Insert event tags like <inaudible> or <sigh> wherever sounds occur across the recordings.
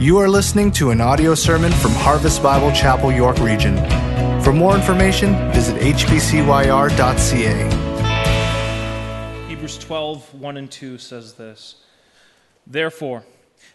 You are listening to an audio sermon from Harvest Bible Chapel, York Region. For more information, visit hbcyr.ca. Hebrews 12, 1 and 2 says this Therefore,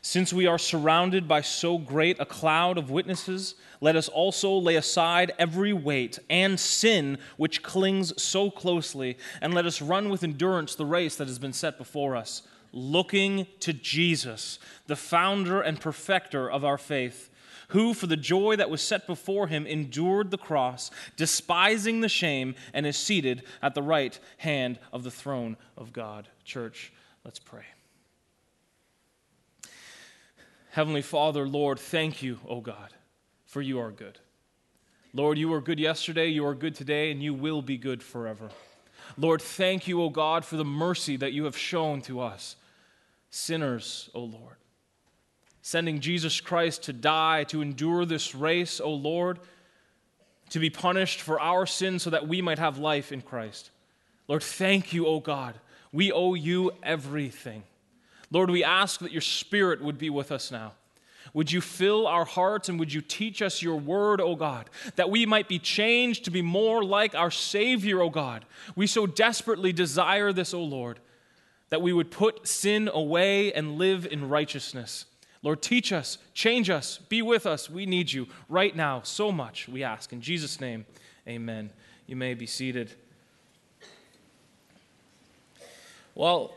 since we are surrounded by so great a cloud of witnesses, let us also lay aside every weight and sin which clings so closely, and let us run with endurance the race that has been set before us looking to Jesus, the founder and perfecter of our faith, who, for the joy that was set before him, endured the cross, despising the shame, and is seated at the right hand of the throne of God. Church, let's pray. Heavenly Father, Lord, thank you, O God, for you are good. Lord, you were good yesterday, you are good today, and you will be good forever. Lord, thank you, O God, for the mercy that you have shown to us sinners, O Lord. Sending Jesus Christ to die, to endure this race, O Lord, to be punished for our sins so that we might have life in Christ. Lord, thank you, O God. We owe you everything. Lord, we ask that your Spirit would be with us now. Would you fill our hearts and would you teach us your word, O God, that we might be changed to be more like our Savior, O God? We so desperately desire this, O Lord that we would put sin away and live in righteousness. Lord, teach us, change us, be with us. We need you right now so much, we ask. In Jesus' name, amen. You may be seated. Well,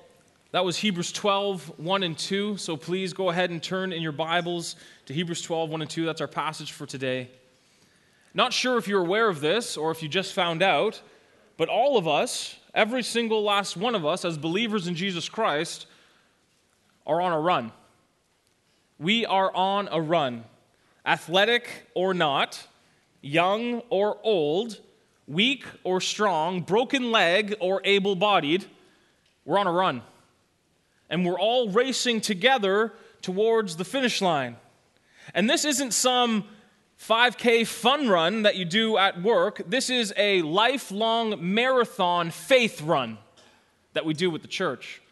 that was Hebrews 12, 1 and 2. So please go ahead and turn in your Bibles to Hebrews 12, 1 and 2. That's our passage for today. Not sure if you're aware of this or if you just found out, but all of us, Every single last one of us, as believers in Jesus Christ, are on a run. We are on a run. Athletic or not, young or old, weak or strong, broken leg or able bodied, we're on a run. And we're all racing together towards the finish line. And this isn't some 5K fun run that you do at work. This is a lifelong marathon faith run that we do with the church.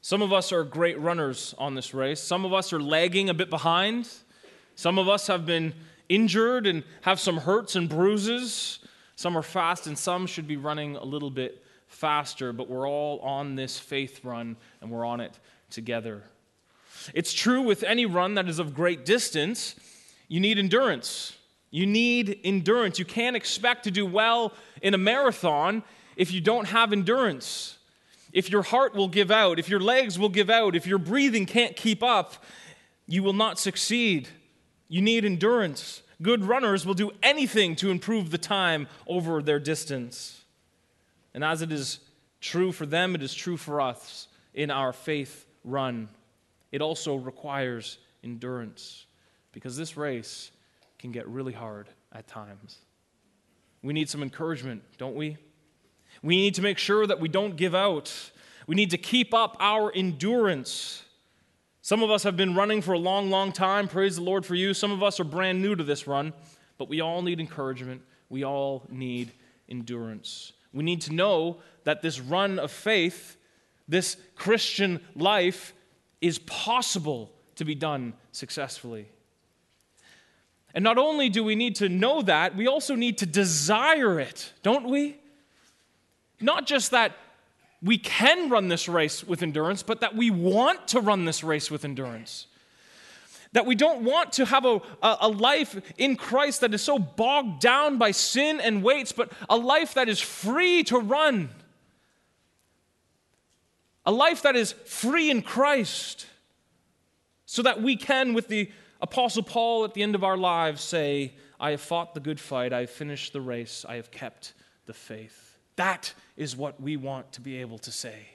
Some of us are great runners on this race. Some of us are lagging a bit behind. Some of us have been injured and have some hurts and bruises. Some are fast, and some should be running a little bit faster, but we're all on this faith run and we're on it together. It's true with any run that is of great distance you need endurance. You need endurance. You can't expect to do well in a marathon if you don't have endurance. If your heart will give out, if your legs will give out, if your breathing can't keep up, you will not succeed. You need endurance. Good runners will do anything to improve the time over their distance. And as it is true for them, it is true for us in our faith run. It also requires endurance because this race can get really hard at times. We need some encouragement, don't we? We need to make sure that we don't give out. We need to keep up our endurance. Some of us have been running for a long, long time. Praise the Lord for you. Some of us are brand new to this run, but we all need encouragement. We all need endurance. We need to know that this run of faith, this Christian life, is possible to be done successfully. And not only do we need to know that, we also need to desire it, don't we? Not just that we can run this race with endurance, but that we want to run this race with endurance. That we don't want to have a, a, life in Christ that is so bogged down by sin and weights, but a life that is free to run. A life that is free in Christ, so that we can, with the Apostle Paul, at the end of our lives, say, I have fought the good fight, I have finished the race, I have kept the faith. That is what we want to be able to say,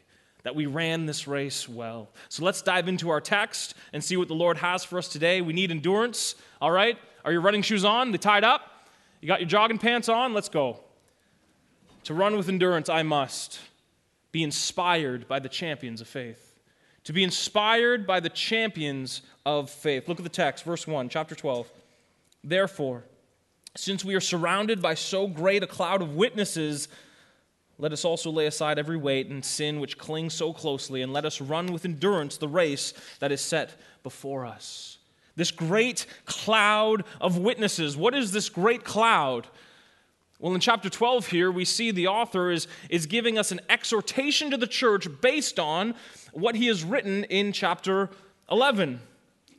that we ran this race well. So let's dive into our text and see what the Lord has for us today. We need endurance, all right? Are your running shoes on? They tied up? You got your jogging pants on? Let's go. To run with endurance, I must be inspired by the champions of faith to be inspired by the champions of faith. Look at the text, verse 1, chapter 12. Therefore, since we are surrounded by so great a cloud of witnesses, let us also lay aside every weight and sin which clings so closely, and let us run with endurance the race that is set before us. This great cloud of witnesses. What is this great cloud? Well, in chapter 12 here, we see the author is, is giving us an exhortation to the church based on what he has written in chapter 11.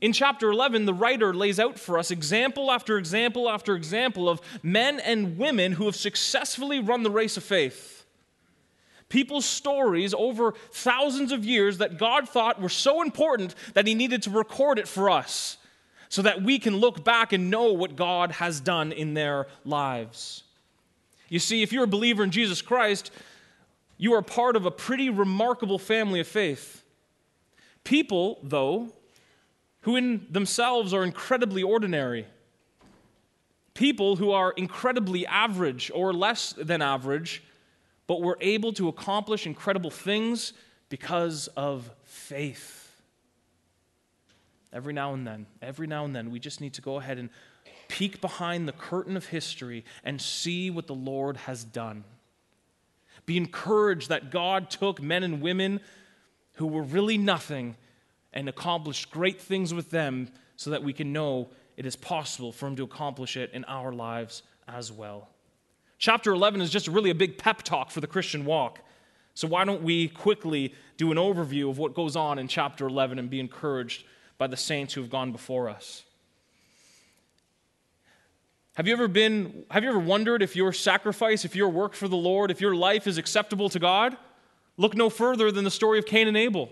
In chapter 11, the writer lays out for us example after example after example of men and women who have successfully run the race of faith. People's stories over thousands of years that God thought were so important that He needed to record it for us so that we can look back and know what God has done in their lives. You see, if you're a believer in Jesus Christ, you are part of a pretty remarkable family of faith. People, though, who in themselves are incredibly ordinary. People who are incredibly average or less than average, but we're able to accomplish incredible things because of faith. Every now and then, every now and then, we just need to go ahead and peek behind the curtain of history and see what the Lord has done. Be encouraged that God took men and women who were really nothing and accomplished great things with them so that we can know it is possible for Him to accomplish it in our lives as well. Chapter 11 is just really a big pep talk for the Christian walk. So, why don't we quickly do an overview of what goes on in chapter 11 and be encouraged by the saints who have gone before us? Have you ever been, have you ever wondered if your sacrifice, if your work for the Lord, if your life is acceptable to God? Look no further than the story of Cain and Abel,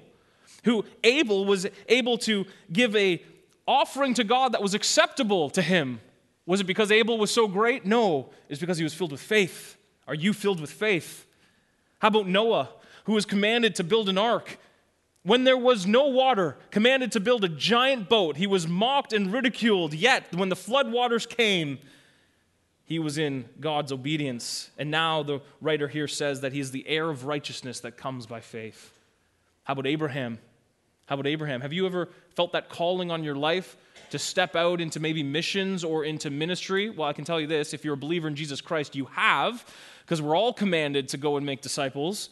who Abel was able to give a offering to God that was acceptable to him. Was it because Abel was so great? No, it's because he was filled with faith. Are you filled with faith? How about Noah, who was commanded to build an ark? When there was no water, commanded to build a giant boat, he was mocked and ridiculed. Yet, when the floodwaters came, he was in God's obedience. And now the writer here says that he is the heir of righteousness that comes by faith. How about Abraham? How about Abraham? Have you ever felt that calling on your life to step out into maybe missions or into ministry? Well, I can tell you this if you're a believer in Jesus Christ, you have, because we're all commanded to go and make disciples.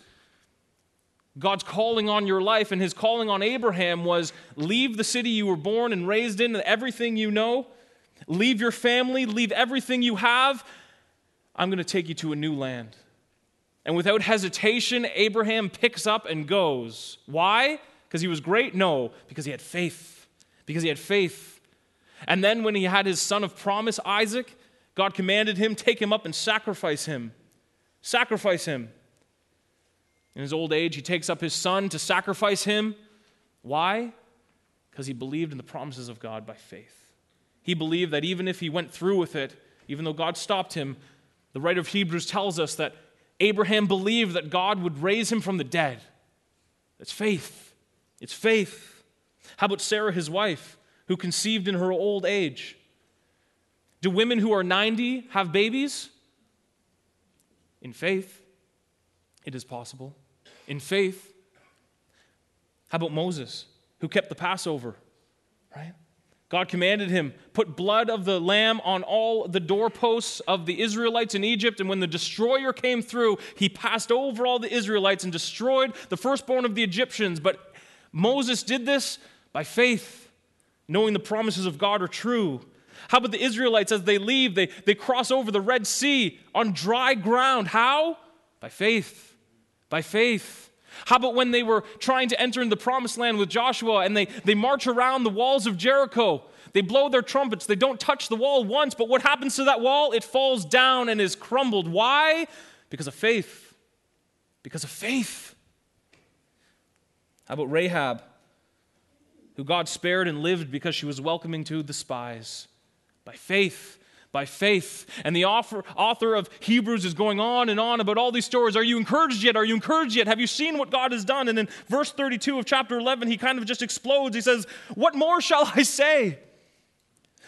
God's calling on your life, and his calling on Abraham was leave the city you were born and raised in, and everything you know, leave your family, leave everything you have. I'm going to take you to a new land. And without hesitation, Abraham picks up and goes. Why? Because he was great? No, because he had faith. Because he had faith. And then when he had his son of promise, Isaac, God commanded him, take him up and sacrifice him. Sacrifice him. In his old age, he takes up his son to sacrifice him. Why? Because he believed in the promises of God by faith. He believed that even if he went through with it, even though God stopped him, the writer of Hebrews tells us that Abraham believed that God would raise him from the dead. It's faith. It's faith. How about Sarah, his wife, who conceived in her old age? Do women who are 90 have babies? In faith, it is possible in faith. How about Moses, who kept the Passover, right? God commanded him, put blood of the lamb on all the doorposts of the Israelites in Egypt. And when the destroyer came through, he passed over all the Israelites and destroyed the firstborn of the Egyptians. But Moses did this by faith, knowing the promises of God are true. How about the Israelites as they leave? They, they cross over the Red Sea on dry ground. How? By faith by faith. How about when they were trying to enter into the promised land with Joshua and they, they march around the walls of Jericho? They blow their trumpets. They don't touch the wall once, but what happens to that wall? It falls down and is crumbled. Why? Because of faith. Because of faith. How about Rahab, who God spared and lived because she was welcoming to the spies? By faith by faith. And the author, author of Hebrews is going on and on about all these stories. Are you encouraged yet? Are you encouraged yet? Have you seen what God has done? And in verse 32 of chapter 11, he kind of just explodes. He says, What more shall I say?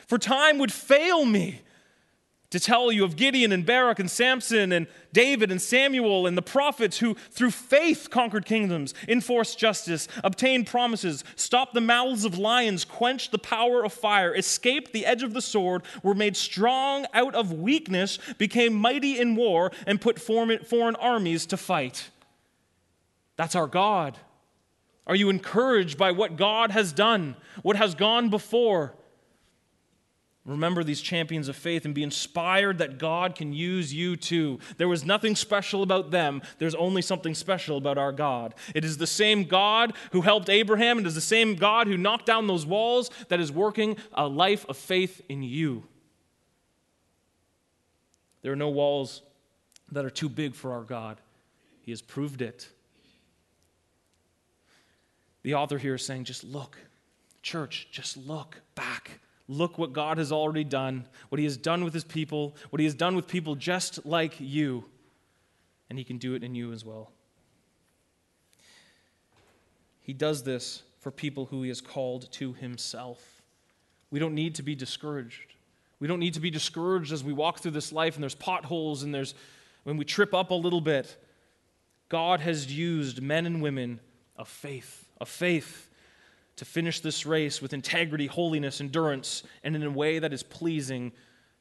For time would fail me to tell you of Gideon and Barak and Samson and David and Samuel and the prophets who, through faith, conquered kingdoms, enforced justice, obtained promises, stopped the mouths of lions, quenched the power of fire, escaped the edge of the sword, were made strong out of weakness, became mighty in war, and put foreign armies to fight. That's our God. Are you encouraged by what God has done, what has gone before? Remember these champions of faith and be inspired that God can use you too. There was nothing special about them. There's only something special about our God. It is the same God who helped Abraham. It is the same God who knocked down those walls that is working a life of faith in you. There are no walls that are too big for our God. He has proved it. The author here is saying, just look. Church, just look back Look what God has already done, what He has done with His people, what He has done with people just like you. And He can do it in you as well. He does this for people who He has called to Himself. We don't need to be discouraged. We don't need to be discouraged as we walk through this life and there's potholes and there's when we trip up a little bit. God has used men and women of faith, of faith to finish this race with integrity, holiness, endurance, and in a way that is pleasing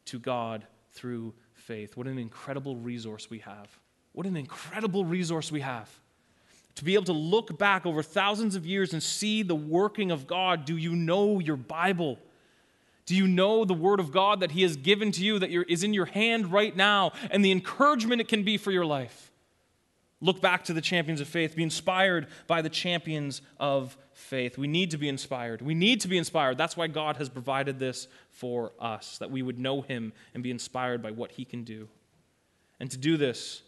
to God through faith. What an incredible resource we have. What an incredible resource we have. To be able to look back over thousands of years and see the working of God. Do you know your Bible? Do you know the Word of God that He has given to you, that is in your hand right now, and the encouragement it can be for your life? Look back to the champions of faith. Be inspired by the champions of faith. We need to be inspired. We need to be inspired. That's why God has provided this for us, that we would know Him and be inspired by what He can do. And to do this,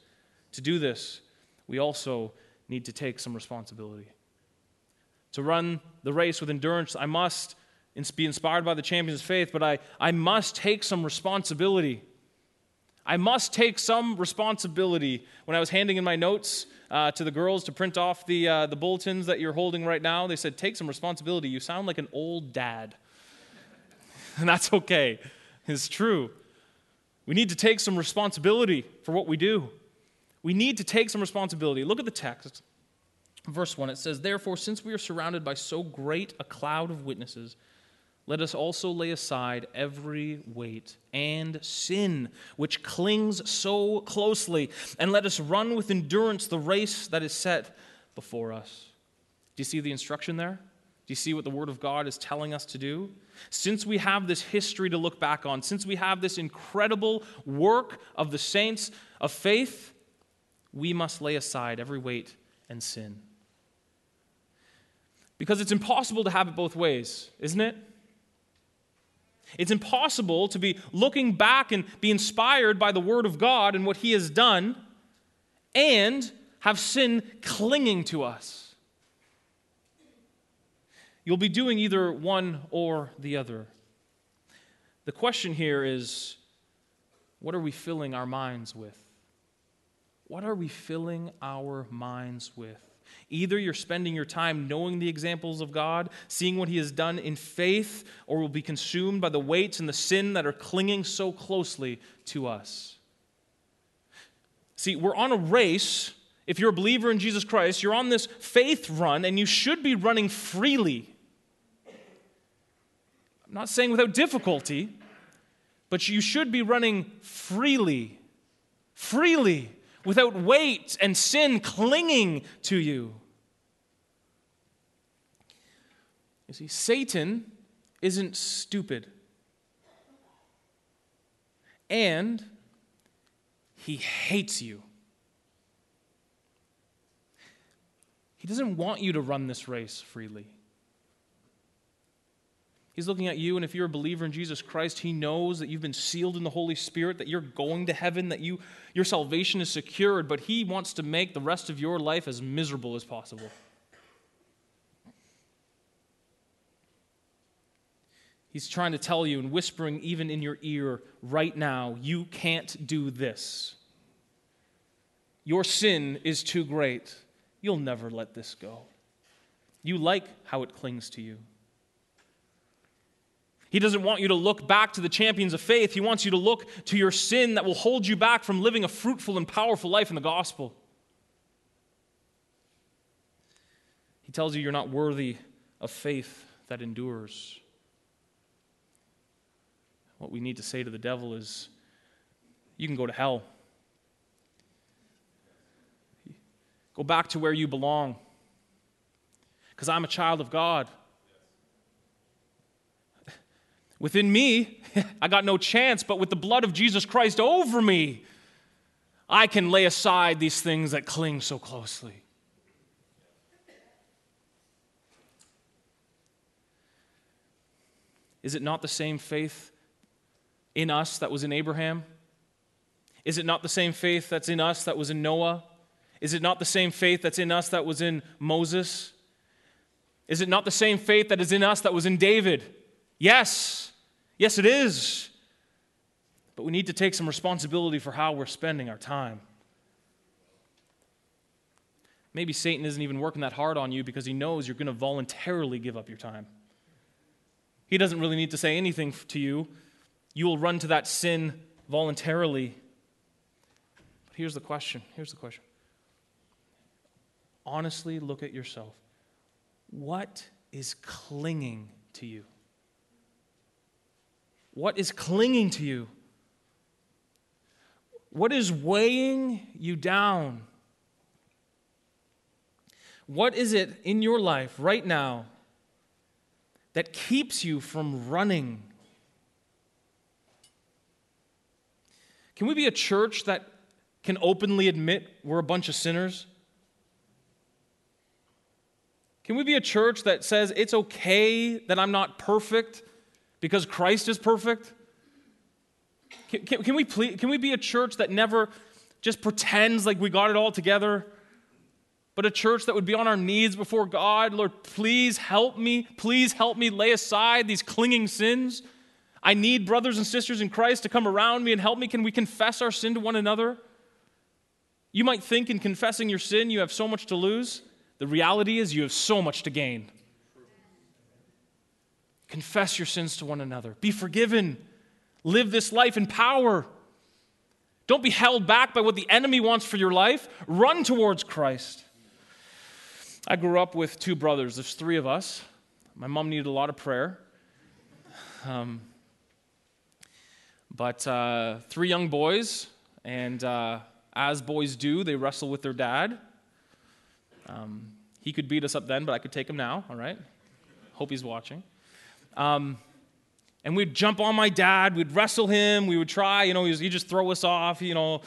to do this, we also need to take some responsibility. To run the race with endurance, I must be inspired by the champions of faith, but I, I must take some responsibility. I must take some responsibility. When I was handing in my notes uh, to the girls to print off the, uh, the bulletins that you're holding right now, they said, Take some responsibility. You sound like an old dad. <laughs> and that's okay, it's true. We need to take some responsibility for what we do. We need to take some responsibility. Look at the text. Verse 1 it says, Therefore, since we are surrounded by so great a cloud of witnesses, let us also lay aside every weight and sin which clings so closely, and let us run with endurance the race that is set before us. Do you see the instruction there? Do you see what the Word of God is telling us to do? Since we have this history to look back on, since we have this incredible work of the saints of faith, we must lay aside every weight and sin. Because it's impossible to have it both ways, isn't it? It's impossible to be looking back and be inspired by the Word of God and what He has done and have sin clinging to us. You'll be doing either one or the other. The question here is what are we filling our minds with? What are we filling our minds with? Either you're spending your time knowing the examples of God, seeing what He has done in faith, or will be consumed by the weights and the sin that are clinging so closely to us. See, we're on a race. If you're a believer in Jesus Christ, you're on this faith run, and you should be running freely. I'm not saying without difficulty, but you should be running freely. Freely without weight and sin clinging to you. You see, Satan isn't stupid. And he hates you. He doesn't want you to run this race freely. He's looking at you, and if you're a believer in Jesus Christ, He knows that you've been sealed in the Holy Spirit, that you're going to heaven, that you, your salvation is secured, but He wants to make the rest of your life as miserable as possible. He's trying to tell you and whispering even in your ear right now, you can't do this. Your sin is too great. You'll never let this go. You like how it clings to you. He doesn't want you to look back to the champions of faith. He wants you to look to your sin that will hold you back from living a fruitful and powerful life in the gospel. He tells you you're not worthy of faith that endures. What we need to say to the devil is, you can go to hell. Go back to where you belong. because I'm a child of God. <laughs> Within me, <laughs> I got no chance, but with the blood of Jesus Christ over me, I can lay aside these things that cling so closely. Is it not the same faith in us that was in Abraham? Is it not the same faith that's in us that was in Noah? Is it not the same faith that's in us that was in Moses? Is it not the same faith that is in us that was in David? Yes. Yes, it is. But we need to take some responsibility for how we're spending our time. Maybe Satan isn't even working that hard on you because he knows you're going to voluntarily give up your time. He doesn't really need to say anything to you. You will run to that sin voluntarily. But here's the question here's the question. Honestly, look at yourself. What is clinging to you? What is clinging to you? What is weighing you down? What is it in your life right now that keeps you from running? Can we be a church that can openly admit we're a bunch of sinners? Can we be a church that says it's okay that I'm not perfect because Christ is perfect? Can, can, can we, can we be a church that never just pretends like we got it all together? But a church that would be on our knees before God, Lord, please help me. Please help me lay aside these clinging sins. I need brothers and sisters in Christ to come around me and help me. Can we confess our sin to one another? You might think in confessing your sin you have so much to lose. The reality is you have so much to gain. Confess your sins to one another. Be forgiven. Live this life in power. Don't be held back by what the enemy wants for your life. Run towards Christ. I grew up with two brothers. There's three of us. My mom needed a lot of prayer. Um, but uh, three young boys, and uh, as boys do, they wrestle with their dad. Um, he could beat us up then, but I could take him now, all right? Hope he's watching. Um, and we'd jump on my dad, we'd wrestle him, we would try, you know, he'd just throw us off, you know.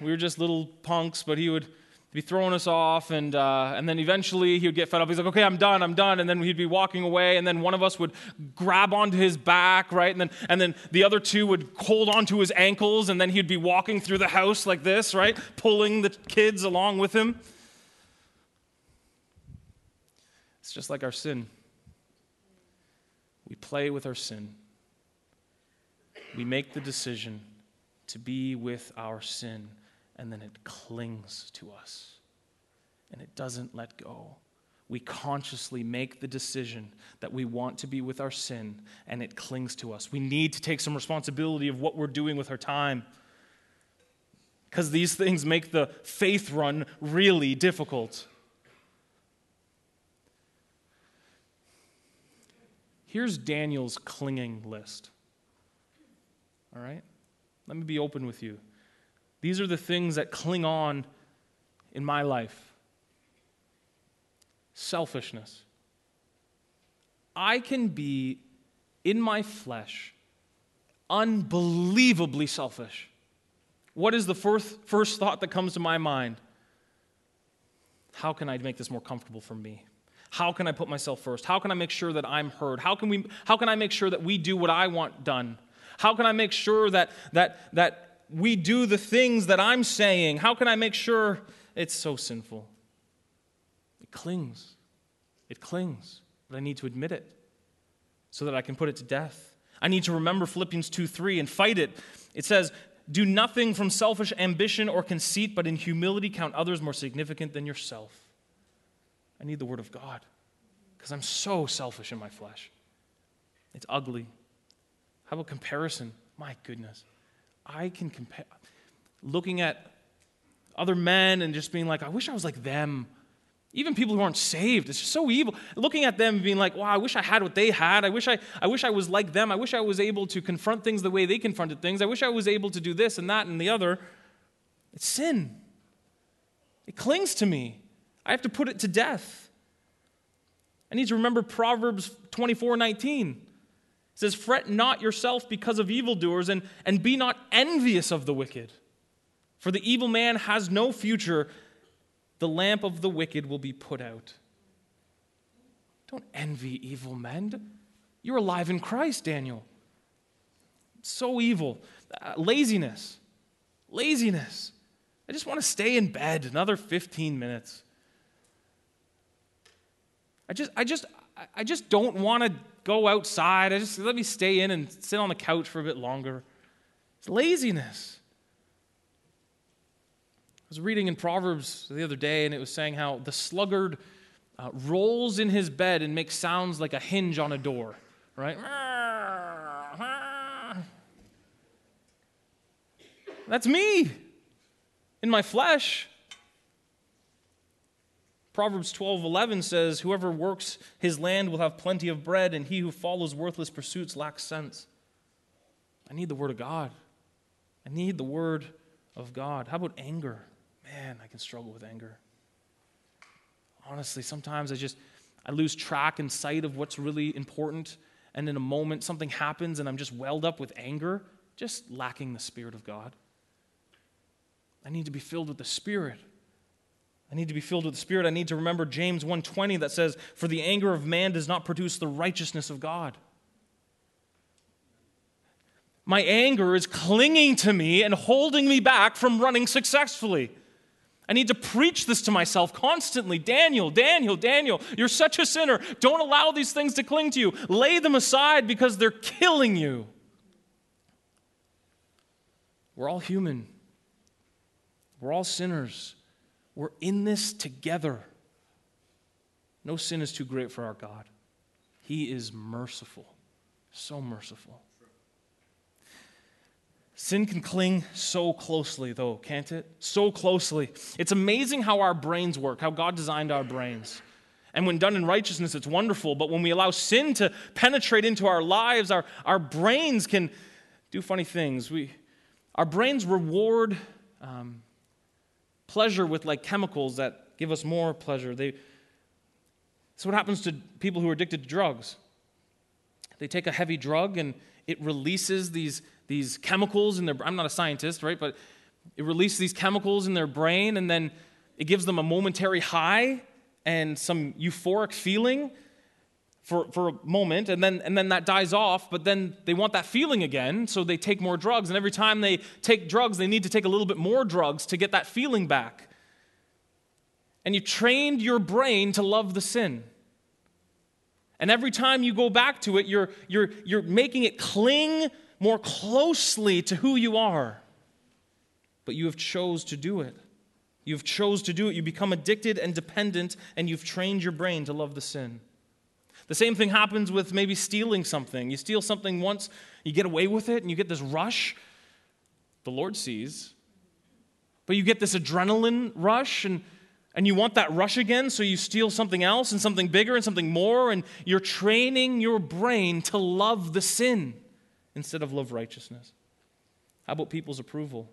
We were just little punks, but he would be throwing us off, and, uh, and then eventually he would get fed up. He's like, okay, I'm done, I'm done. And then he'd be walking away, and then one of us would grab onto his back, right? And then, and then the other two would hold onto his ankles, and then he'd be walking through the house like this, right? Pulling the kids along with him. It's just like our sin. We play with our sin. We make the decision to be with our sin and then it clings to us and it doesn't let go. We consciously make the decision that we want to be with our sin and it clings to us. We need to take some responsibility of what we're doing with our time because these things make the faith run really difficult. Here's Daniel's clinging list. All right? Let me be open with you. These are the things that cling on in my life selfishness. I can be in my flesh unbelievably selfish. What is the first, first thought that comes to my mind? How can I make this more comfortable for me? How can I put myself first? How can I make sure that I'm heard? How can, we, how can I make sure that we do what I want done? How can I make sure that, that, that we do the things that I'm saying? How can I make sure it's so sinful? It clings. It clings. But I need to admit it so that I can put it to death. I need to remember Philippians 2 3 and fight it. It says, Do nothing from selfish ambition or conceit, but in humility count others more significant than yourself. I need the Word of God because I'm so selfish in my flesh. It's ugly. How about comparison? My goodness. I can compare, looking at other men and just being like, I wish I was like them. Even people who aren't saved, it's just so evil. Looking at them being like, wow, I wish I had what they had. I wish I, I wish I was like them. I wish I was able to confront things the way they confronted things. I wish I was able to do this and that and the other. It's sin. It clings to me. I have to put it to death. I need to remember Proverbs 24 19. It says, Fret not yourself because of evildoers, and, and be not envious of the wicked. For the evil man has no future, the lamp of the wicked will be put out. Don't envy evil men. You're alive in Christ, Daniel. So evil. Uh, laziness. Laziness. I just want to stay in bed another 15 minutes. I just, I just, I just don't want to go outside. I just let me stay in and sit on the couch for a bit longer. It's laziness. I was reading in Proverbs the other day, and it was saying how the sluggard uh, rolls in his bed and makes sounds like a hinge on a door, right? That's me in my flesh. Proverbs 12:11 says, "Whoever works his land will have plenty of bread, and he who follows worthless pursuits lacks sense." I need the word of God. I need the word of God. How about anger? Man, I can struggle with anger. Honestly, sometimes I just I lose track and sight of what's really important, and in a moment something happens and I'm just welled up with anger, just lacking the spirit of God. I need to be filled with the spirit. I need to be filled with the Spirit. I need to remember James 1:20 that says, "For the anger of man does not produce the righteousness of God." My anger is clinging to me and holding me back from running successfully. I need to preach this to myself constantly. Daniel, Daniel, Daniel, you're such a sinner. Don't allow these things to cling to you. Lay them aside because they're killing you. We're all human, we're all sinners. We're in this together. No sin is too great for our God. He is merciful, so merciful. Sin can cling so closely, though, can't it? So closely. It's amazing how our brains work, how God designed our brains. And when done in righteousness, it's wonderful. But when we allow sin to penetrate into our lives, our, our brains can do funny things. We, our brains reward um, pleasure with like chemicals that give us more pleasure. They, so what happens to people who are addicted to drugs. They take a heavy drug and it releases these, these chemicals in their I'm not a scientist, right? But it releases these chemicals in their brain and then it gives them a momentary high and some euphoric feeling for, for a moment, and then, and then that dies off, but then they want that feeling again, so they take more drugs. And every time they take drugs, they need to take a little bit more drugs to get that feeling back. And you trained your brain to love the sin. And every time you go back to it, you're, you're, you're making it cling more closely to who you are. But you have chose to do it. You've chose to do it. You become addicted and dependent, and you've trained your brain to love the sin. The same thing happens with maybe stealing something. You steal something once, you get away with it, and you get this rush. The Lord sees. But you get this adrenaline rush, and, and you want that rush again, so you steal something else and something bigger and something more, and you're training your brain to love the sin instead of love righteousness. How about people's approval?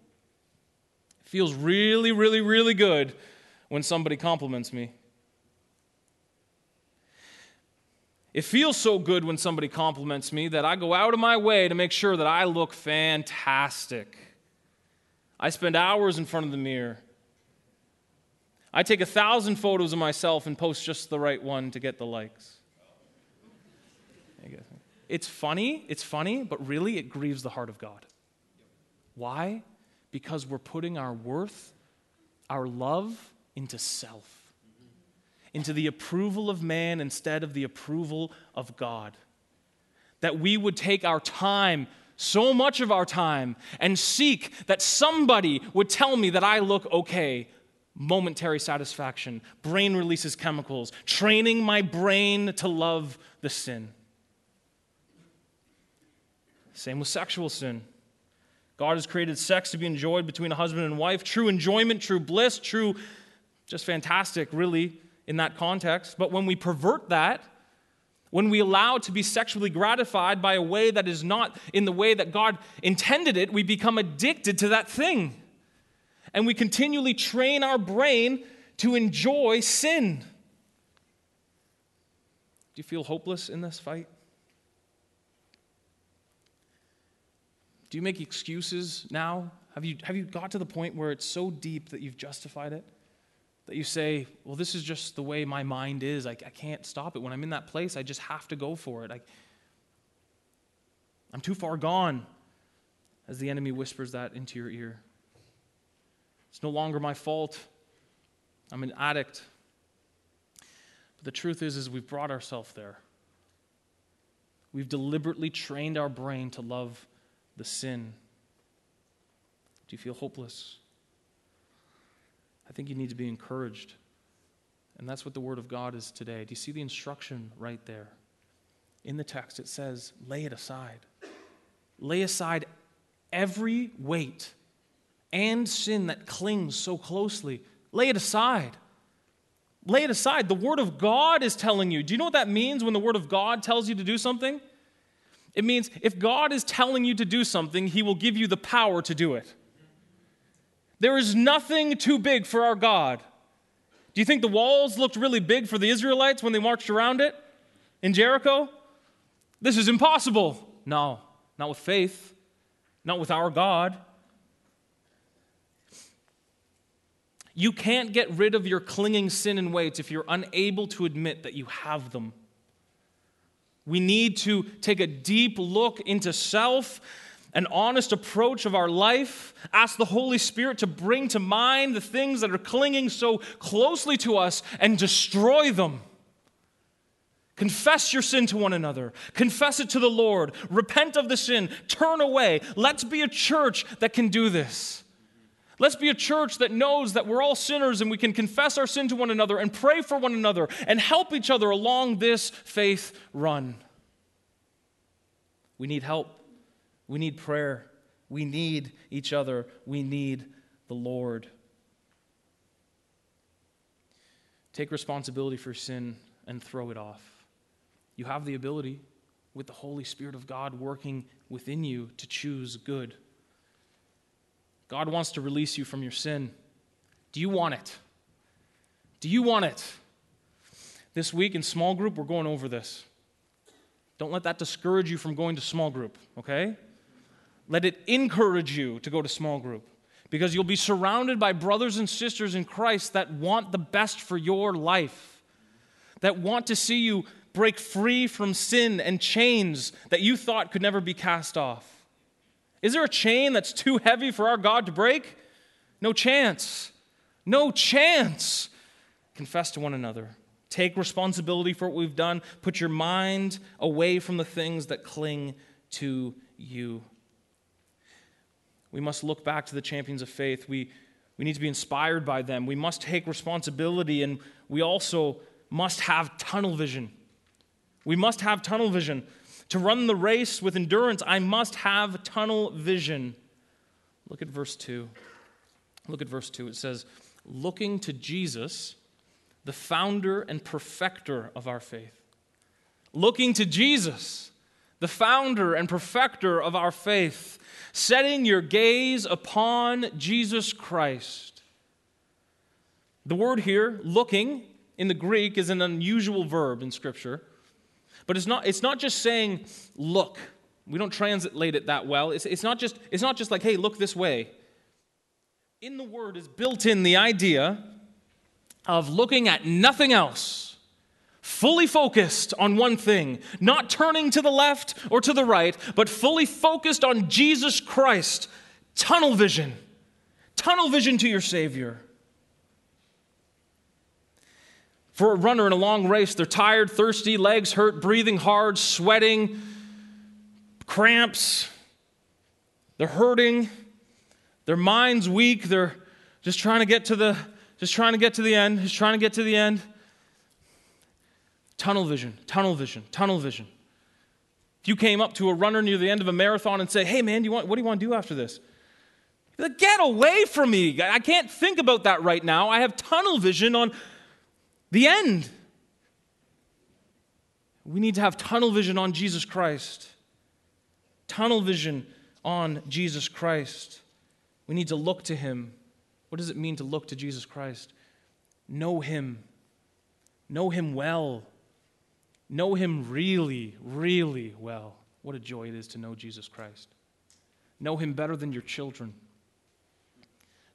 It feels really, really, really good when somebody compliments me. It feels so good when somebody compliments me that I go out of my way to make sure that I look fantastic. I spend hours in front of the mirror. I take a thousand photos of myself and post just the right one to get the likes. It's funny, it's funny, but really it grieves the heart of God. Why? Because we're putting our worth, our love into self into the approval of man instead of the approval of God. That we would take our time, so much of our time, and seek that somebody would tell me that I look okay. Momentary satisfaction, brain releases chemicals, training my brain to love the sin. Same with sexual sin. God has created sex to be enjoyed between a husband and wife. True enjoyment, true bliss, true, just fantastic, really in that context. But when we pervert that, when we allow to be sexually gratified by a way that is not in the way that God intended it, we become addicted to that thing. And we continually train our brain to enjoy sin. Do you feel hopeless in this fight? Do you make excuses now? Have you, have you got to the point where it's so deep that you've justified it? That you say, well, this is just the way my mind is. I, I can't stop it. When I'm in that place, I just have to go for it. I, I'm too far gone, as the enemy whispers that into your ear. It's no longer my fault. I'm an addict. But the truth is, is we've brought ourselves there. We've deliberately trained our brain to love the sin. Do you feel hopeless? I think you need to be encouraged. And that's what the Word of God is today. Do you see the instruction right there? In the text, it says, lay it aside. Lay aside every weight and sin that clings so closely. Lay it aside. Lay it aside. The Word of God is telling you. Do you know what that means when the Word of God tells you to do something? It means if God is telling you to do something, He will give you the power to do it. There is nothing too big for our God. Do you think the walls looked really big for the Israelites when they marched around it in Jericho? This is impossible. No, not with faith, not with our God. You can't get rid of your clinging sin and weights if you're unable to admit that you have them. We need to take a deep look into self, an honest approach of our life, ask the Holy Spirit to bring to mind the things that are clinging so closely to us and destroy them. Confess your sin to one another. Confess it to the Lord. Repent of the sin. Turn away. Let's be a church that can do this. Let's be a church that knows that we're all sinners and we can confess our sin to one another and pray for one another and help each other along this faith run. We need help. We need prayer. We need each other. We need the Lord. Take responsibility for sin and throw it off. You have the ability, with the Holy Spirit of God working within you, to choose good. God wants to release you from your sin. Do you want it? Do you want it? This week in small group, we're going over this. Don't let that discourage you from going to small group, okay? Let it encourage you to go to small group because you'll be surrounded by brothers and sisters in Christ that want the best for your life, that want to see you break free from sin and chains that you thought could never be cast off. Is there a chain that's too heavy for our God to break? No chance. No chance. Confess to one another. Take responsibility for what we've done. Put your mind away from the things that cling to you. We must look back to the champions of faith. We, we need to be inspired by them. We must take responsibility, and we also must have tunnel vision. We must have tunnel vision. To run the race with endurance, I must have tunnel vision. Look at verse 2. Look at verse 2. It says, Looking to Jesus, the founder and perfecter of our faith. Looking to Jesus, the founder and perfecter of our faith. Setting your gaze upon Jesus Christ. The word here, looking, in the Greek is an unusual verb in Scripture. But it's not, it's not just saying, look. We don't translate it that well. It's, it's, not just, it's not just like, hey, look this way. In the word is built in the idea of looking at nothing else, fully focused on one thing, not turning to the left or to the right, but fully focused on Jesus Christ. Tunnel vision. Tunnel vision to your Savior. For a runner in a long race, they're tired, thirsty, legs hurt, breathing hard, sweating, cramps. They're hurting. Their mind's weak. They're just trying to get to the just trying to get to the end. Just trying to get to the end. Tunnel vision, tunnel vision, tunnel vision. If you came up to a runner near the end of a marathon and say, "Hey man, do you want, what do you want to do after this?" Like, Get away from me. I can't think about that right now. I have tunnel vision on the end. We need to have tunnel vision on Jesus Christ. Tunnel vision on Jesus Christ. We need to look to him. What does it mean to look to Jesus Christ? Know him. Know him well. Know him really, really well. What a joy it is to know Jesus Christ. Know him better than your children.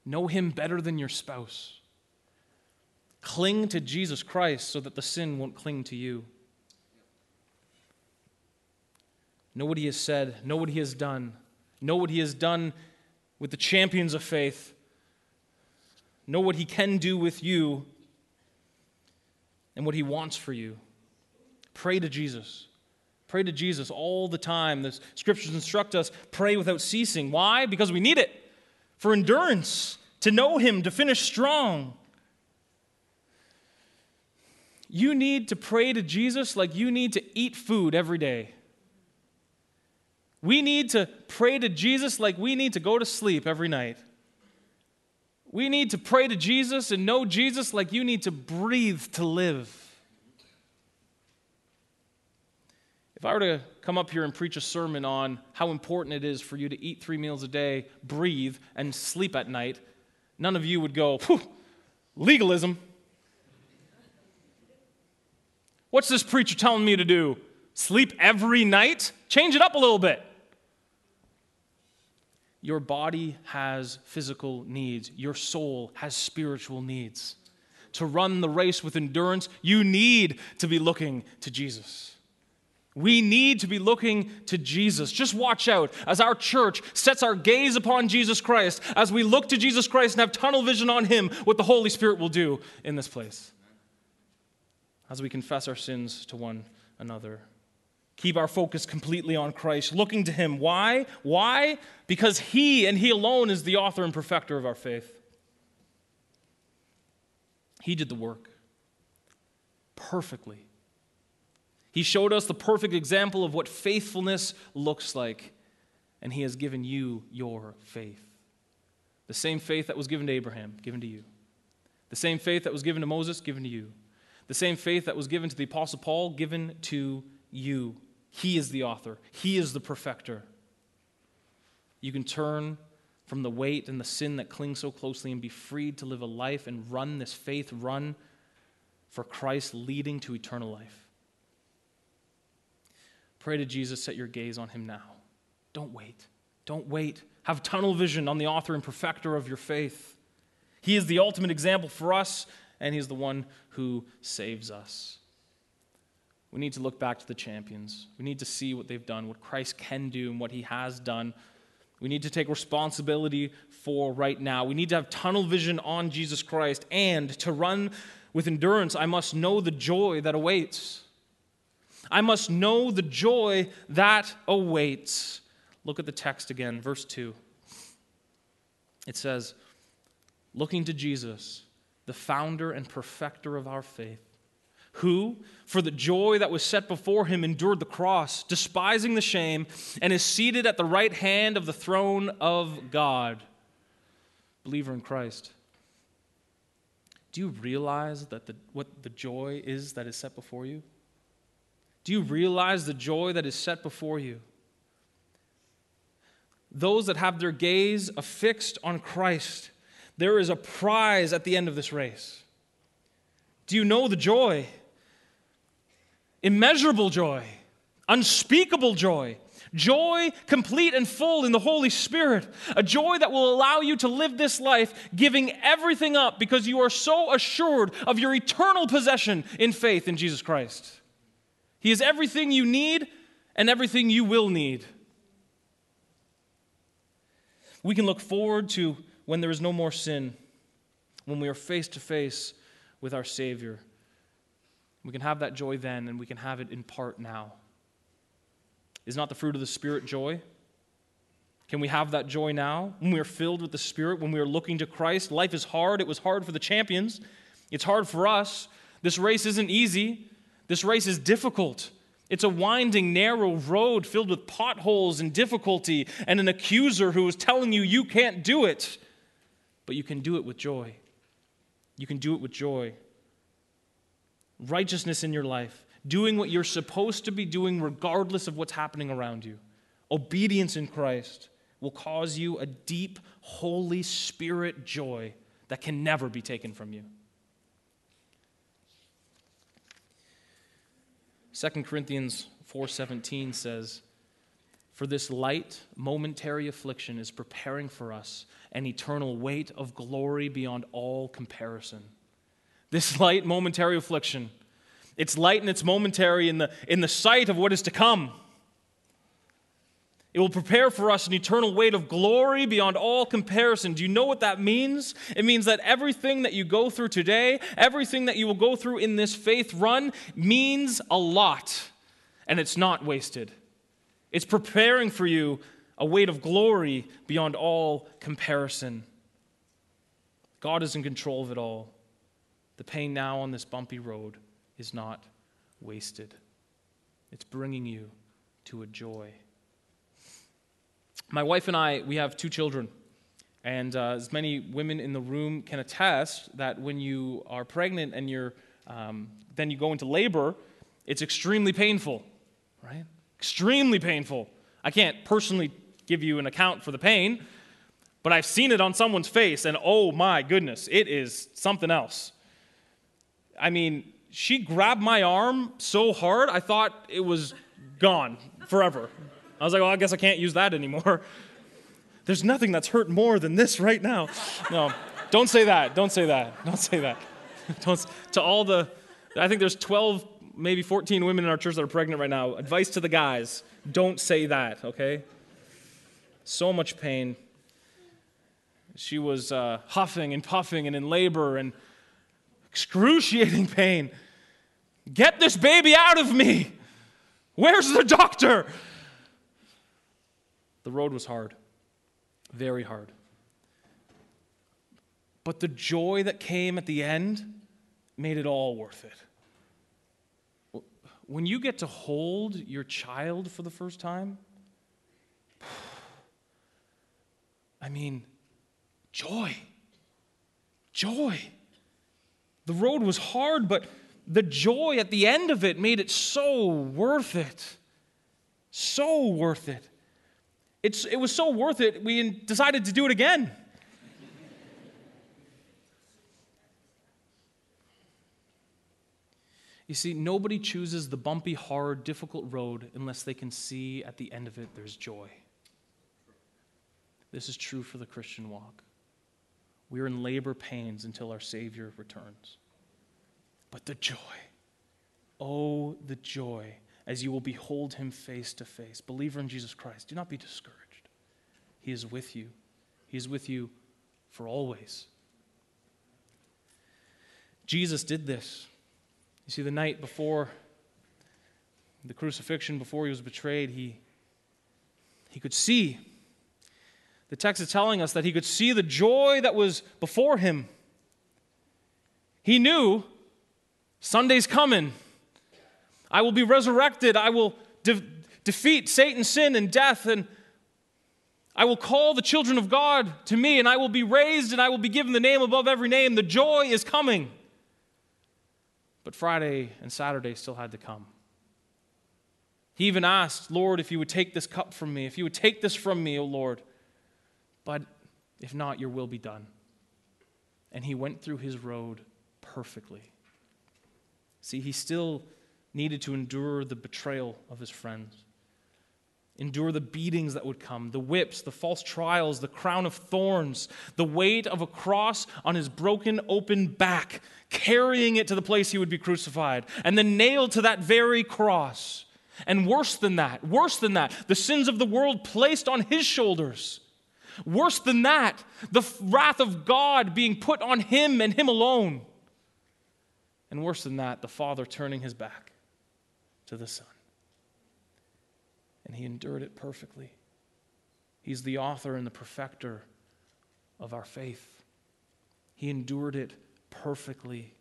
Know him better than your spouse. Cling to Jesus Christ so that the sin won't cling to you. Know what he has said, know what he has done, know what he has done with the champions of faith, know what he can do with you and what he wants for you. Pray to Jesus. Pray to Jesus all the time. The scriptures instruct us pray without ceasing. Why? Because we need it for endurance, to know him, to finish strong. You need to pray to Jesus like you need to eat food every day. We need to pray to Jesus like we need to go to sleep every night. We need to pray to Jesus and know Jesus like you need to breathe to live. If I were to come up here and preach a sermon on how important it is for you to eat three meals a day, breathe, and sleep at night, none of you would go, legalism. What's this preacher telling me to do? Sleep every night? Change it up a little bit. Your body has physical needs, your soul has spiritual needs. To run the race with endurance, you need to be looking to Jesus. We need to be looking to Jesus. Just watch out as our church sets our gaze upon Jesus Christ, as we look to Jesus Christ and have tunnel vision on Him, what the Holy Spirit will do in this place. As we confess our sins to one another keep our focus completely on Christ, looking to Him. Why? Why? Because He and He alone is the author and perfecter of our faith. He did the work perfectly. He showed us the perfect example of what faithfulness looks like, and He has given you your faith. The same faith that was given to Abraham, given to you. The same faith that was given to Moses, given to you. The same faith that was given to the Apostle Paul, given to you. He is the author, He is the perfecter. You can turn from the weight and the sin that clings so closely and be freed to live a life and run this faith run for Christ leading to eternal life. Pray to Jesus, set your gaze on him now. Don't wait. Don't wait. Have tunnel vision on the author and perfecter of your faith. He is the ultimate example for us, and He is the one who saves us. We need to look back to the champions. We need to see what they've done, what Christ can do, and what he has done. We need to take responsibility for right now. We need to have tunnel vision on Jesus Christ. And to run with endurance, I must know the joy that awaits. I must know the joy that awaits. Look at the text again, verse 2. It says, Looking to Jesus, the founder and perfecter of our faith who, for the joy that was set before him, endured the cross, despising the shame, and is seated at the right hand of the throne of God. Believer in Christ. Do you realize that the, what the joy is that is set before you? Do you realize the joy that is set before you? Those that have their gaze affixed on Christ, there is a prize at the end of this race. Do you know the joy? immeasurable joy, unspeakable joy, joy complete and full in the Holy Spirit, a joy that will allow you to live this life giving everything up because you are so assured of your eternal possession in faith in Jesus Christ. He is everything you need and everything you will need. We can look forward to when there is no more sin, when we are face to face with our Savior. We can have that joy then, and we can have it in part now. Is not the fruit of the Spirit joy? Can we have that joy now when we are filled with the Spirit, when we are looking to Christ? Life is hard. It was hard for the champions, it's hard for us. This race isn't easy, this race is difficult. It's a winding, narrow road filled with potholes and difficulty, and an accuser who is telling you you can't do it. But you can do it with joy. You can do it with joy righteousness in your life, doing what you're supposed to be doing regardless of what's happening around you. Obedience in Christ will cause you a deep, Holy Spirit joy that can never be taken from you. 2 Corinthians 4:17 says, "For this light momentary affliction is preparing for us an eternal weight of glory beyond all comparison." This light momentary affliction, it's light and it's momentary in the, in the sight of what is to come. It will prepare for us an eternal weight of glory beyond all comparison. Do you know what that means? It means that everything that you go through today, everything that you will go through in this faith run, means a lot, and it's not wasted. It's preparing for you a weight of glory beyond all comparison. God is in control of it all. The pain now on this bumpy road is not wasted, it's bringing you to a joy. My wife and I, we have two children. And uh, as many women in the room can attest, that when you are pregnant and you're, um, then you go into labor, it's extremely painful, right? Extremely painful. I can't personally give you an account for the pain, but I've seen it on someone's face, and oh my goodness, it is something else. I mean, she grabbed my arm so hard, I thought it was gone forever. I was like, well, I guess I can't use that anymore. <laughs> There's nothing that's hurt more than this right now. <laughs> No, don't say that. Don't say that. <laughs> Don't say that. Don't, to all the, I think there's 12, maybe 14 women in our church that are pregnant right now. Advice to the guys don't say that, okay? So much pain. She was uh, huffing and puffing and in labor and excruciating pain. Get this baby out of me! Where's the doctor? The road was hard, very hard. But the joy that came at the end made it all worth it. When you get to hold your child for the first time, I mean, joy. Joy. The road was hard, but the joy at the end of it made it so worth it. So worth it. It's, it was so worth it, we decided to do it again. You see, nobody chooses the bumpy, hard, difficult road unless they can see at the end of it there's joy. This is true for the Christian walk. We are in labor pains until our Savior returns. But the joy, oh, the joy as you will behold him face to face. Believer in Jesus Christ, do not be discouraged. He is with you, He is with you for always. Jesus did this. You see, the night before the crucifixion, before he was betrayed, he, he could see. The text is telling us that he could see the joy that was before him. He knew Sunday's coming. I will be resurrected. I will de- defeat Satan, sin, and death. And I will call the children of God to me, and I will be raised, and I will be given the name above every name. The joy is coming. But Friday and Saturday still had to come. He even asked, Lord, if you would take this cup from me, if you would take this from me, O Lord. But if not, your will be done. And he went through his road perfectly. See, he still needed to endure the betrayal of his friends, endure the beatings that would come, the whips, the false trials, the crown of thorns, the weight of a cross on his broken, open back, carrying it to the place he would be crucified, and then nailed to that very cross. And worse than that, worse than that, the sins of the world placed on his shoulders. Worse than that, the wrath of God being put on him and him alone. And worse than that, the Father turning his back to the Son. And he endured it perfectly. He's the author and the perfecter of our faith. He endured it perfectly.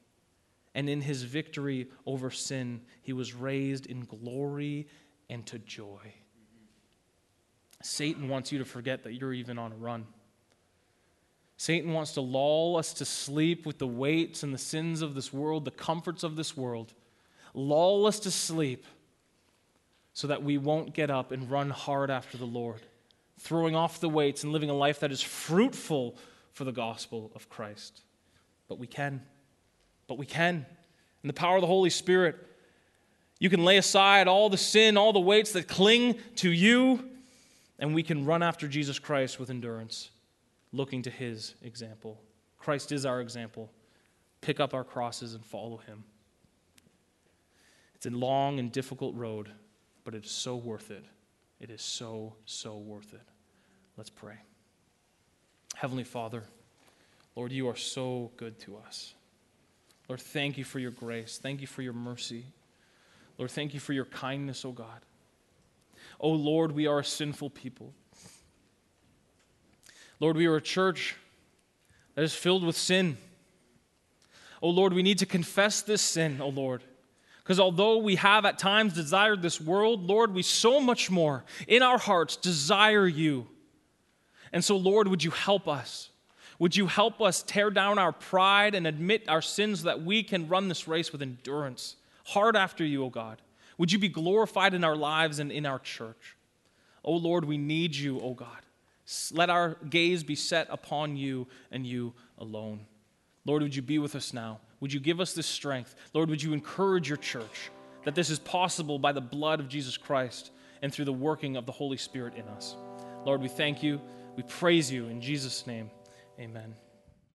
And in his victory over sin, he was raised in glory and to joy. Satan wants you to forget that you're even on a run. Satan wants to lull us to sleep with the weights and the sins of this world, the comforts of this world lull us to sleep so that we won't get up and run hard after the Lord, throwing off the weights and living a life that is fruitful for the gospel of Christ. But we can. But we can. In the power of the Holy Spirit, You can lay aside all the sin, all the weights that cling to you, and we can run after Jesus Christ with endurance, looking to his example. Christ is our example. Pick up our crosses and follow him. It's a long and difficult road, but it is so worth it. It is so, so worth it. Let's pray. Heavenly Father, Lord, you are so good to us. Lord, thank you for your grace. Thank you for your mercy. Lord, thank you for your kindness, O oh God. Oh Lord, we are a sinful people. Lord, we are a church that is filled with sin. Oh Lord, we need to confess this sin, oh Lord. Because although we have at times desired this world, Lord, we so much more in our hearts desire you. And so, Lord, would you help us? Would you help us tear down our pride and admit our sins so that we can run this race with endurance, hard after you, O oh God? Would you be glorified in our lives and in our church? O oh Lord, we need you, O oh God. Let our gaze be set upon you and you alone. Lord, would you be with us now? Would you give us this strength? Lord, would you encourage your church that this is possible by the blood of Jesus Christ and through the working of the Holy Spirit in us? Lord, we thank you. We praise you in Jesus' name. Amen.